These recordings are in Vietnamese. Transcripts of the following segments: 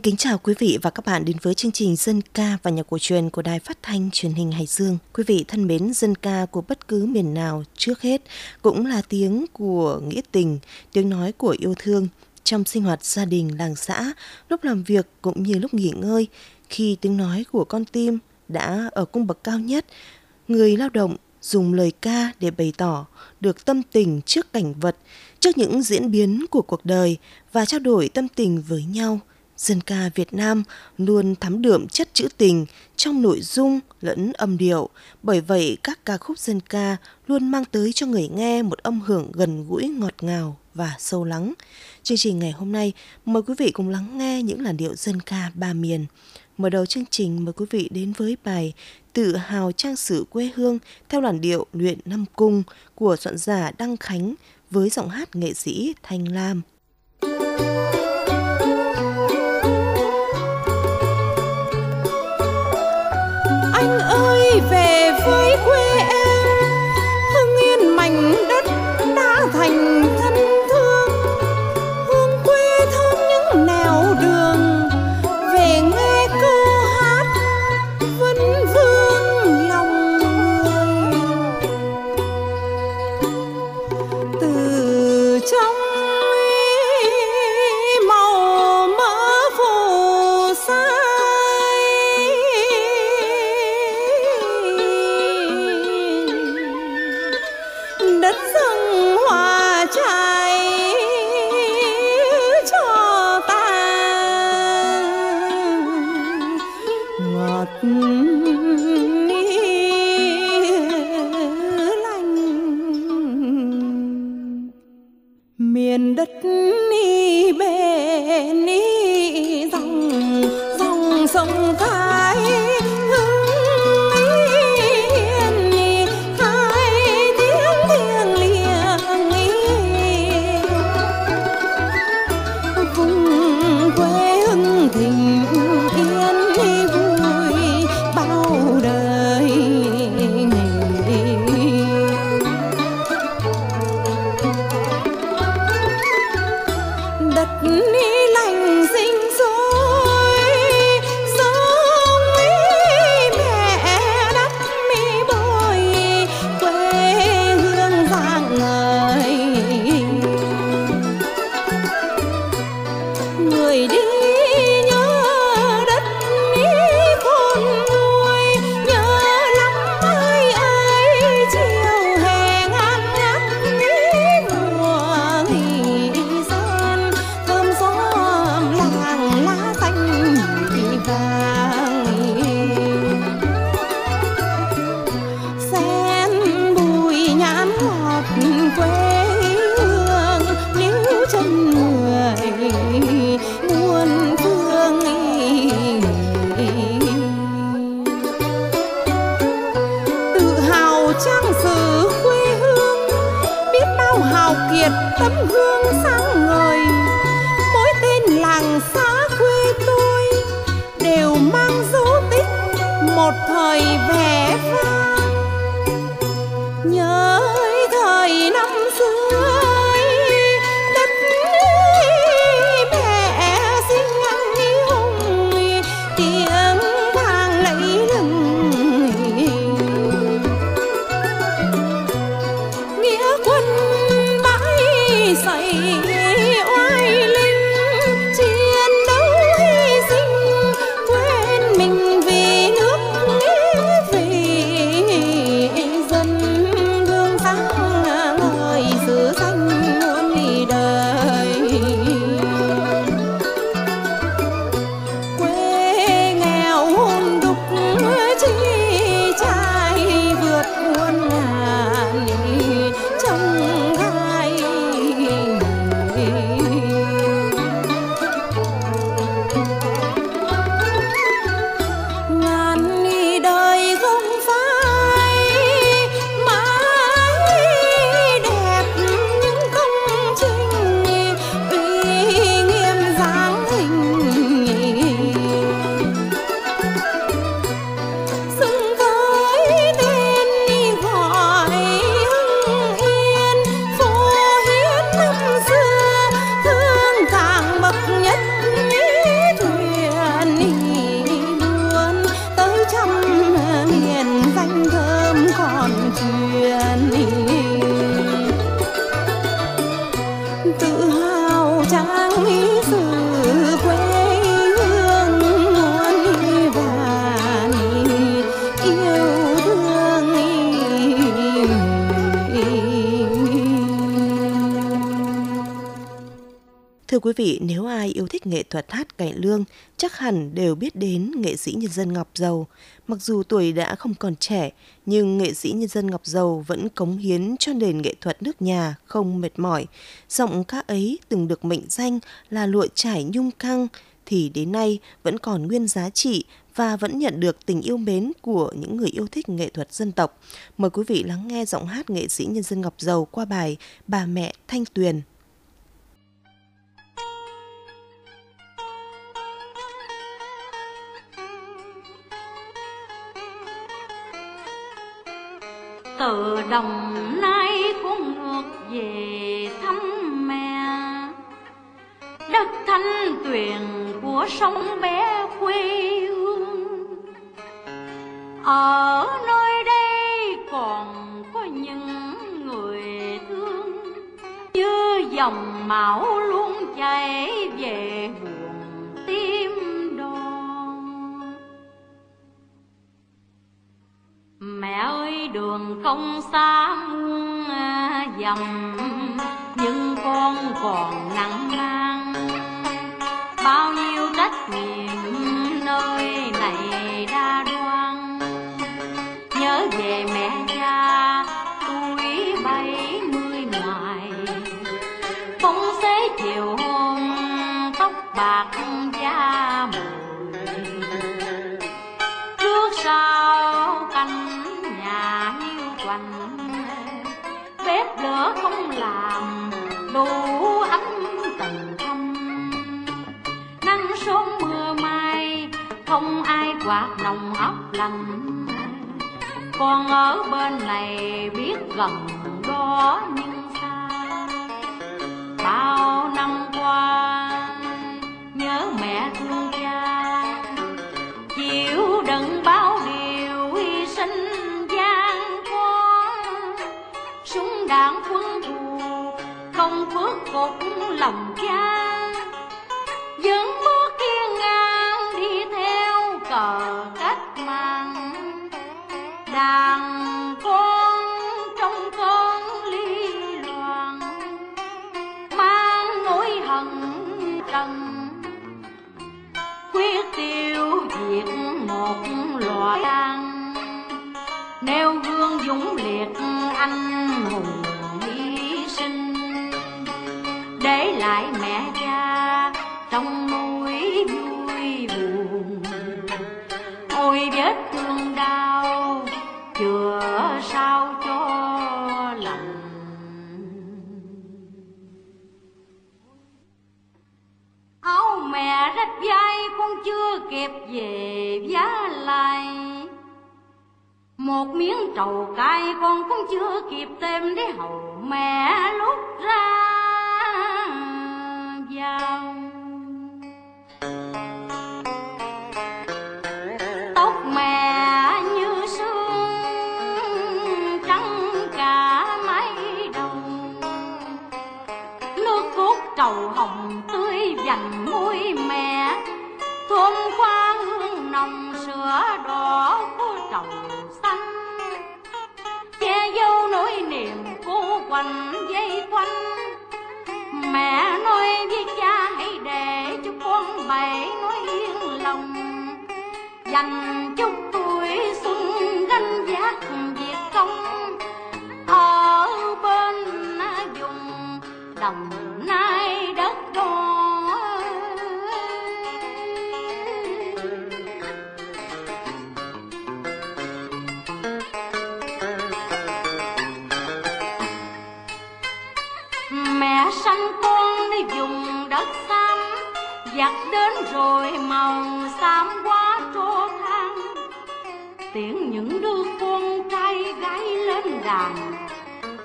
Xin kính chào quý vị và các bạn đến với chương trình Dân ca và nhạc cổ truyền của Đài Phát thanh Truyền hình Hải Dương. Quý vị thân mến, dân ca của bất cứ miền nào trước hết cũng là tiếng của nghĩa tình, tiếng nói của yêu thương trong sinh hoạt gia đình, làng xã, lúc làm việc cũng như lúc nghỉ ngơi, khi tiếng nói của con tim đã ở cung bậc cao nhất, người lao động dùng lời ca để bày tỏ được tâm tình trước cảnh vật, trước những diễn biến của cuộc đời và trao đổi tâm tình với nhau. Dân ca Việt Nam luôn thắm đượm chất trữ tình trong nội dung lẫn âm điệu, bởi vậy các ca khúc dân ca luôn mang tới cho người nghe một âm hưởng gần gũi ngọt ngào và sâu lắng. Chương trình ngày hôm nay mời quý vị cùng lắng nghe những làn điệu dân ca ba miền. Mở đầu chương trình mời quý vị đến với bài Tự hào trang sử quê hương theo làn điệu luyện năm cung của soạn giả Đăng Khánh với giọng hát nghệ sĩ Thanh Lam. Anh hào kiệt tấm gương sáng ngời. Mỗi tên làng xã quê tôi đều mang dấu tích một thời vẻ vang. Quý vị, nếu ai yêu thích nghệ thuật hát cải lương, chắc hẳn đều biết đến nghệ sĩ nhân dân Ngọc Dầu. Mặc dù tuổi đã không còn trẻ, nhưng nghệ sĩ nhân dân Ngọc Dầu vẫn cống hiến cho nền nghệ thuật nước nhà không mệt mỏi. Giọng ca ấy từng được mệnh danh là lụa trải nhung căng, thì đến nay vẫn còn nguyên giá trị và vẫn nhận được tình yêu mến của những người yêu thích nghệ thuật dân tộc. Mời quý vị lắng nghe giọng hát nghệ sĩ nhân dân Ngọc Dầu qua bài Bà mẹ Thanh Tuyền. Từ đồng nai cũng ngược về thăm mẹ. Đất thanh tuyền của sông bé quê hương. Ở nơi đây còn có những người thương. Như dòng máu luôn chảy về buồn tim đòn. Mẹ ơi đường không xa muôn à, dầm nhưng con còn nặng mang bao nhiêu trách nhiệm nơi này đa đoan. Nhớ về mẹ cha bếp không làm đủ ấm tầng thâm. Nắng sớm mưa mai, không ai quạt nồng óc lành còn ở bên này biết gần đó nhưng xa. Bao năm qua, nhớ mẹ thương đảng quân thù không phước cột lòng cha. Vẫn bước kiên ngang đi theo cờ cách mạng. Đàn con trong cơn ly loạn, mang nỗi hận trần. Quyết tiêu diệt một loại ăn nêu gương dũng liệt anh hùng hy sinh. Để lại mẹ cha trong nỗi vui buồn. Ôi vết thương đau chừa sao cho lành. Áo mẹ rách vai con chưa kịp về giá lại một miếng trầu cay con cũng chưa kịp thêm để hầu mẹ lúc ra vào tóc mẹ như sương, trắng cả mái đầu. Nước cốt trầu hồng tươi dành môi mẹ. Thơm qua hương nồng sữa đỏ của trầu xanh. Quanh dây quanh mẹ nói với cha hãy để cho con bảy nói yên lòng. Dành chung rồi màu xám quá trô than tiễn những đứa con trai gái lên đàn,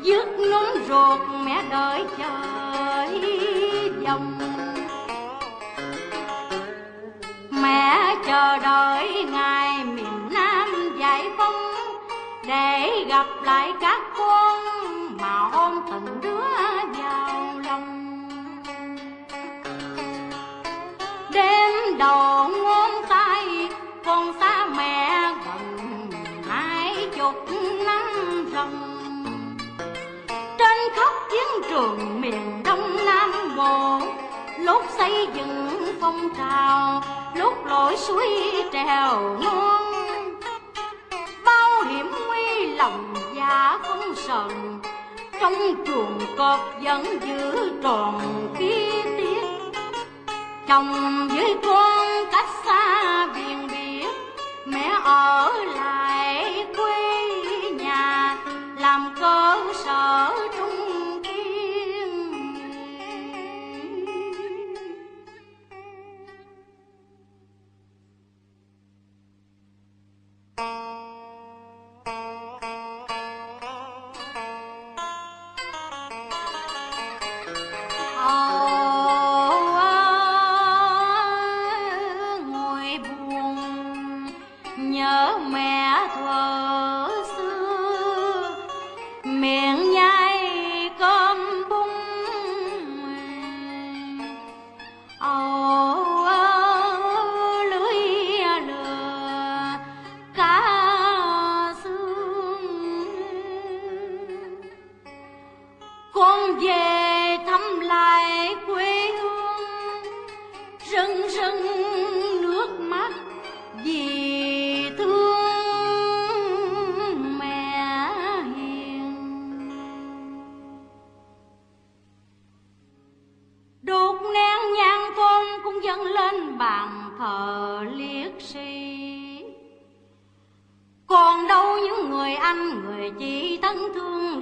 dứt nón ruột mẹ đợi trời dòng. Mẹ chờ đợi ngày miền Nam giải phóng, để gặp lại các con xây dựng phong trào, lúc lội suối trèo non bao hiểm nguy lòng dạ không sờn, trong chuồng cọp vẫn giữ tròn khí tiết. Chồng với con cách xa biển biệt, mẹ ở lại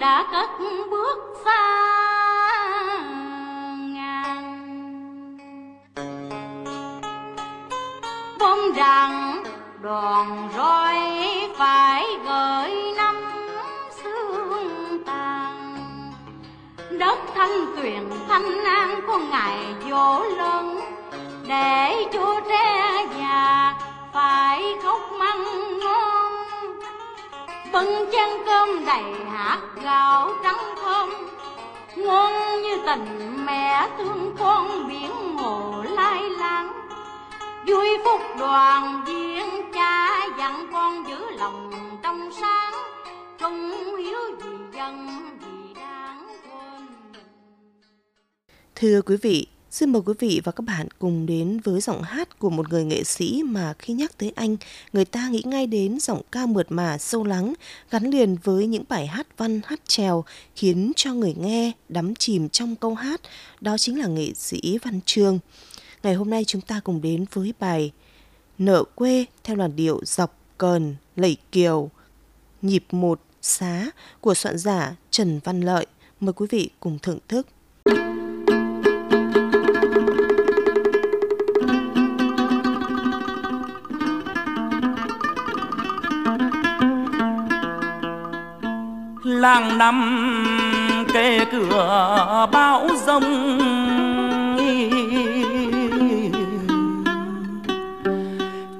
đã cất bước xa ngàn bom rằng đoàn roi phải gửi năm xương tàn. Đất thanh tuyền thanh an có ngày vỗ lớn để chúa tre già phải khóc măng bưng chén cơm đầy hạt gạo trắng thơm ngon như tình mẹ thương con biển hồ lai lang. Vui phúc đoàn viên cha dặn con giữ lòng trong sáng trung hiếu vì dân vì đáng quên. Thưa quý vị, xin mời quý vị và các bạn cùng đến với giọng hát của một người nghệ sĩ mà khi nhắc tới anh, người ta nghĩ ngay đến giọng ca mượt mà sâu lắng, gắn liền với những bài hát văn hát trèo khiến cho người nghe đắm chìm trong câu hát, đó chính là nghệ sĩ Văn Trương. Ngày hôm nay chúng ta cùng đến với bài Nợ quê theo làn điệu dọc cờn, lẩy kiều, nhịp một xá của soạn giả Trần Văn Lợi. Mời quý vị cùng thưởng thức. Làng nằm kề cửa bão rông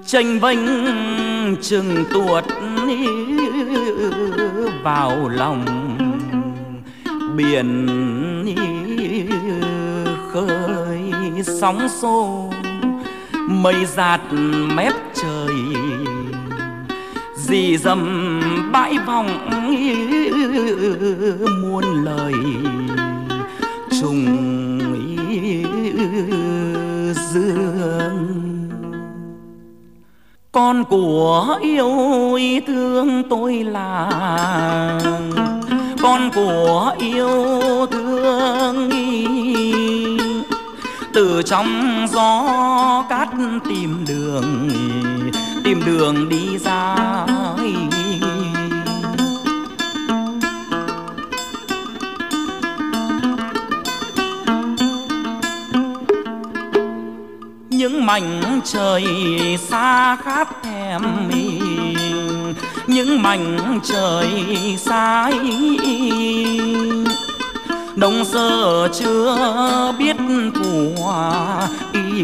tranh vênh chừng tuột vào lòng biển khơi sóng xô mây giạt mép dì dầm bãi vòng muôn lời trùng dương. Con của yêu thương tôi là con của yêu thương từ trong gió cát tìm đường tìm đường đi ra. Những mảnh trời xa khát thèm những mảnh trời xa đông sơ chưa biết của y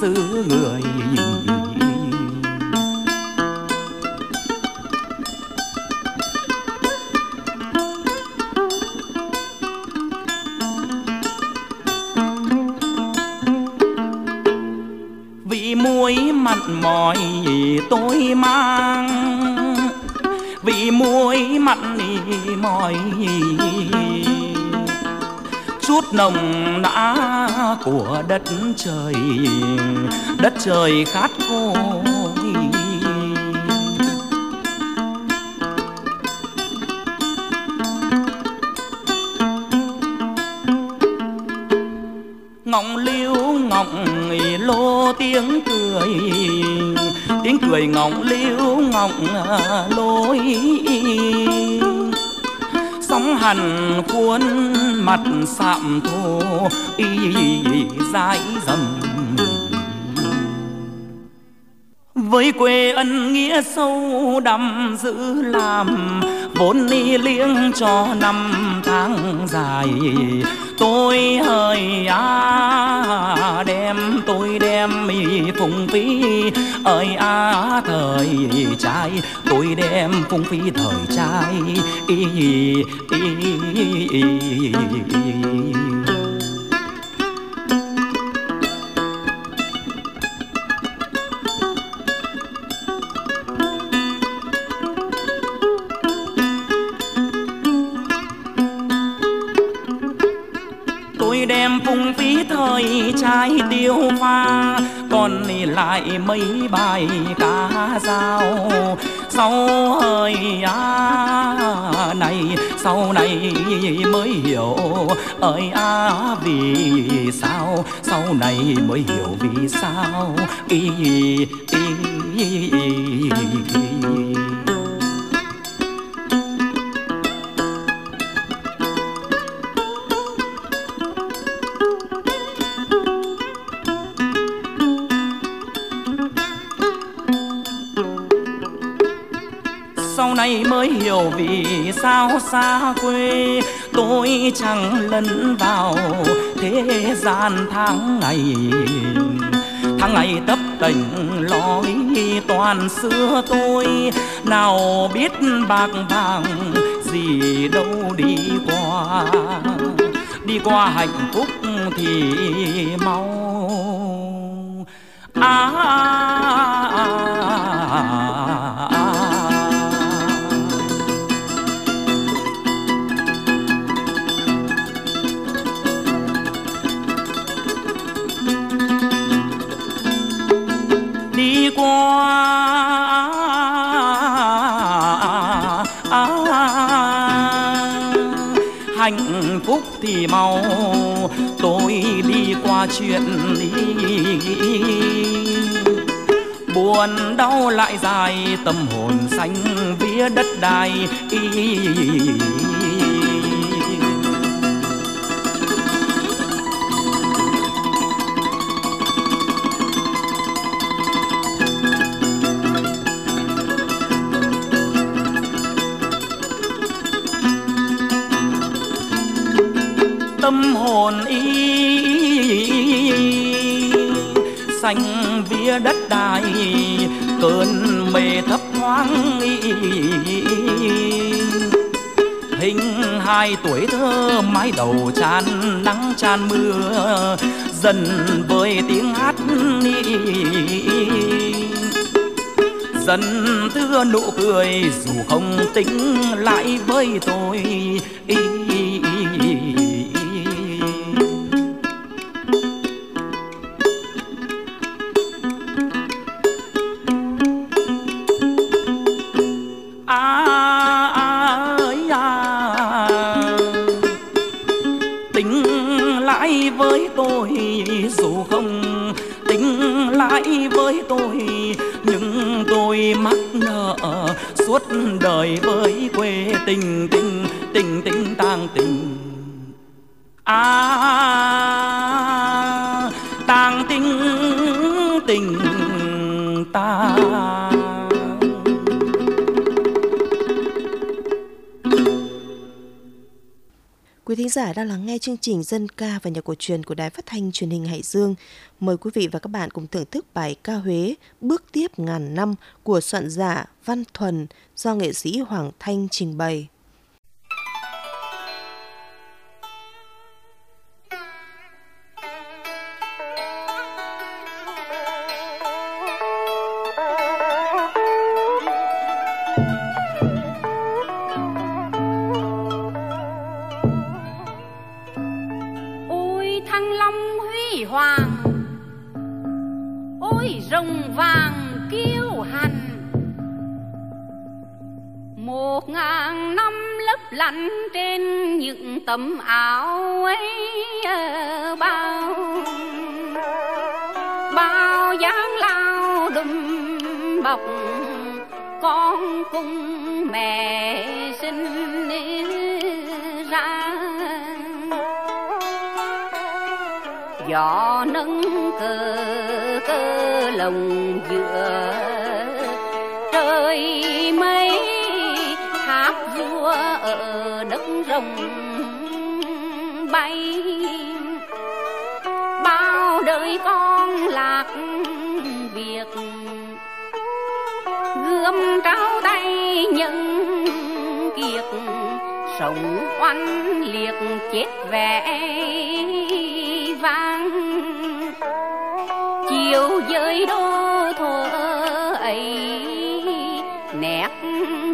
xứ người. Mỏi tôi mang. Vì muối mặn mỏi chút nồng nã của đất trời đất trời khát khô ngọng liêu ngọng lô tiếng cười tiếng cười ngọng liễu ngọng lối. Sóng hằn cuốn mặt sạm thô y dãi dầm. Với quê ân nghĩa sâu đậm giữ làm, vốn ni liêng cho năm tháng dài tôi hơi á đem tôi đem mì phùng phí ơi á thời trai tôi đem phùng phí thời trai y, y, y, y, y, y, y. phung phí thời trai tiêu pha còn lại mấy bài ca dao sau hơi à, này sau này mới hiểu ơi à, vì sao sau này mới hiểu vì sao y, y, y, y. hiểu vì sao xa quê tôi chẳng lẫn vào thế gian tháng ngày. Tháng ngày tấp tình lối toàn xưa tôi nào biết bạc vàng gì đâu đi qua. Đi qua hạnh phúc thì mau. À, à, thì mau. Tôi đi qua chuyện đi. Buồn đau lại dài, tâm hồn xanh vía đất đai. tâm xanh vía đất đai cơn mê thấp thoáng hình hai tuổi thơ mái đầu tràn nắng tràn mưa dần với tiếng hát dần thưa nụ cười dù không tính lại với tôi y, lại với tôi, dù không tính lại với tôi, nhưng tôi mắc nợ suốt đời với quê tình tình tình tình tang tình. À tang tình tình ta Quý thính giả đang lắng nghe chương trình dân ca và nhạc cổ truyền của Đài Phát thanh Truyền hình Hải Dương. Mời quý vị và các bạn cùng thưởng thức bài ca Huế, Bước tiếp ngàn năm của soạn giả Văn Thuần do nghệ sĩ Hoàng Thanh trình bày. thăng ôi, rồng vàng kiêu hành một ngàn năm lấp lạnh trên những tấm áo ấy ờ, bao. Bao dáng lao đùm bọc con cung mẹ sinh. Đồng giữa trời mây, tháp vua ở đất rồng bay. Bao đời con lạc việc gươm trao tay nhận kiệt sống oanh liệt chết vẹn chiều giới đô thổ ấy. Nét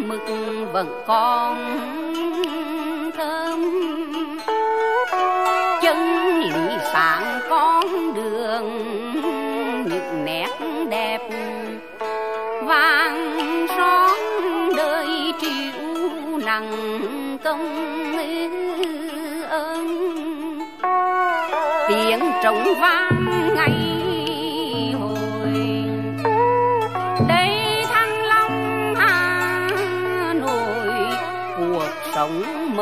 mực vẫn còn thơm. Chân lý sáng con đường, những nét đẹp vàng son đời chịu nặng công ơn. Tiếng trống vang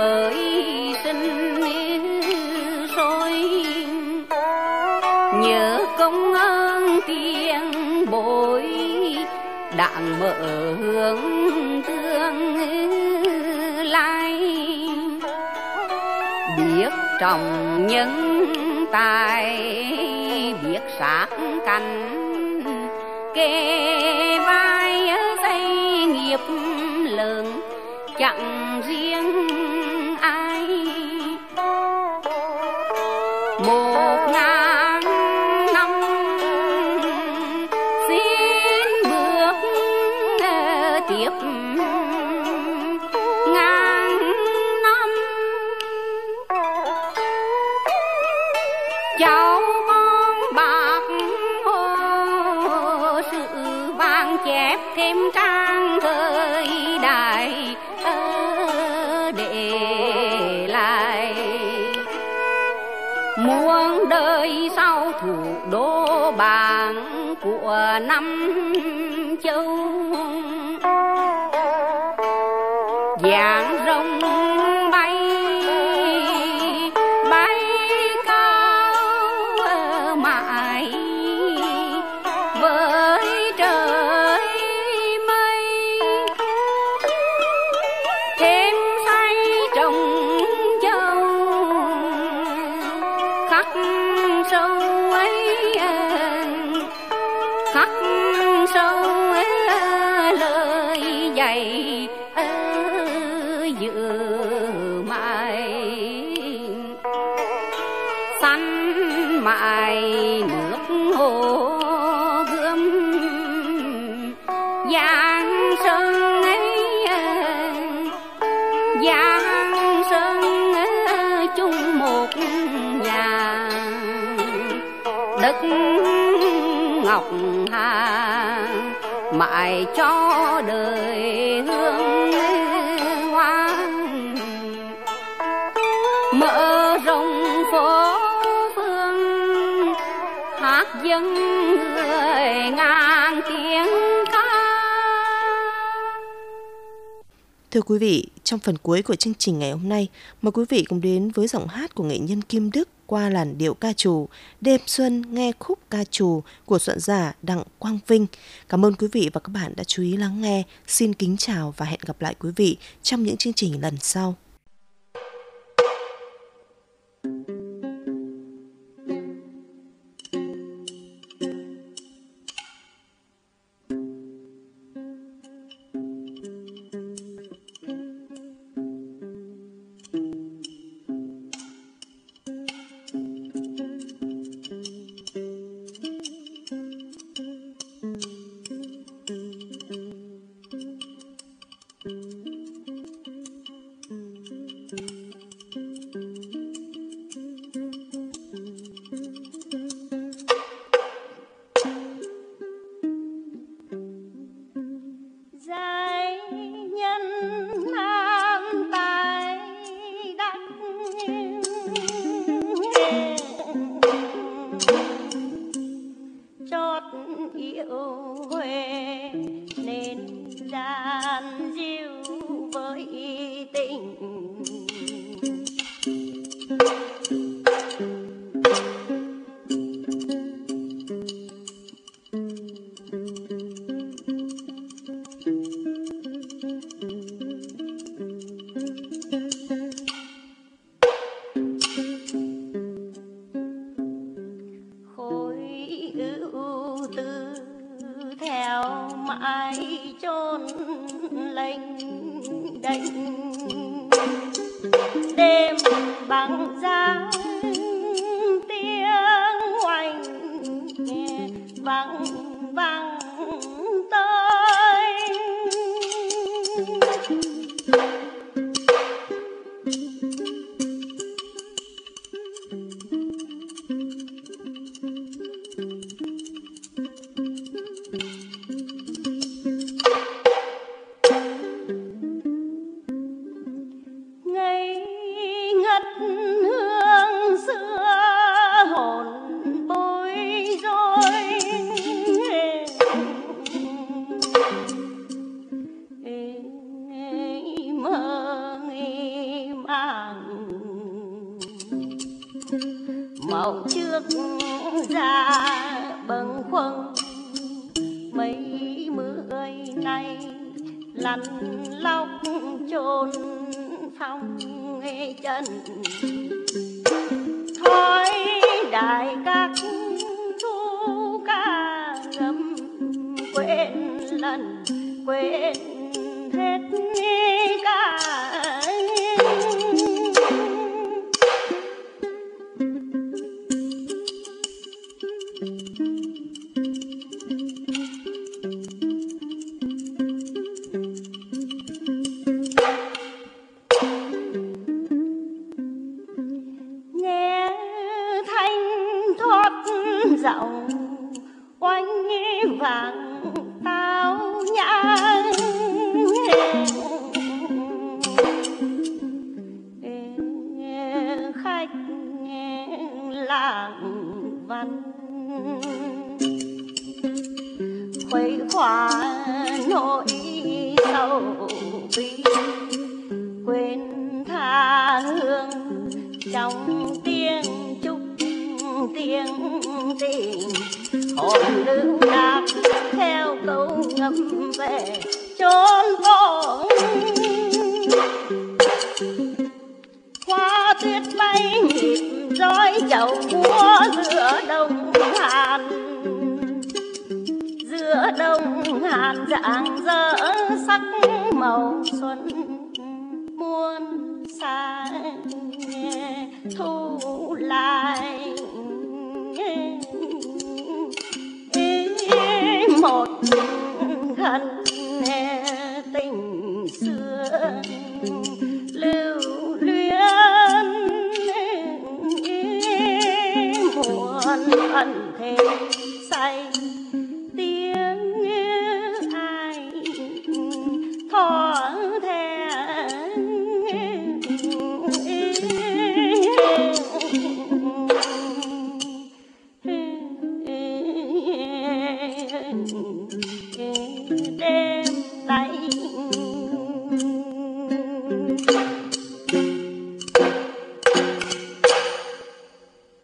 mới sinh soi nhớ công ơn tiền bối đặng mở hướng tương lai. Biết trọng nhân tài, biết sát cánh, kề vai dây nghiệp lớn, chẳng muôn đời sau thủ đô bảng của năm châu. Giảng Dạ giang sơn chung một nhà. Đất ngọc hà mãi cho đời hương hoa mở rộng phố phương hát dân người ngàn tiếng ca. Thưa quý vị, trong phần cuối của chương trình ngày hôm nay, mời quý vị cùng đến với giọng hát của nghệ nhân Kim Đức qua làn điệu ca trù Đêm Xuân nghe khúc ca trù của soạn giả Đặng Quang Vinh. Cảm ơn quý vị và các bạn đã chú ý lắng nghe. Xin kính chào và hẹn gặp lại quý vị trong những chương trình lần sau. Herr giữa đông hàn rạng rỡ sắc màu xuân. Muôn xa thu lại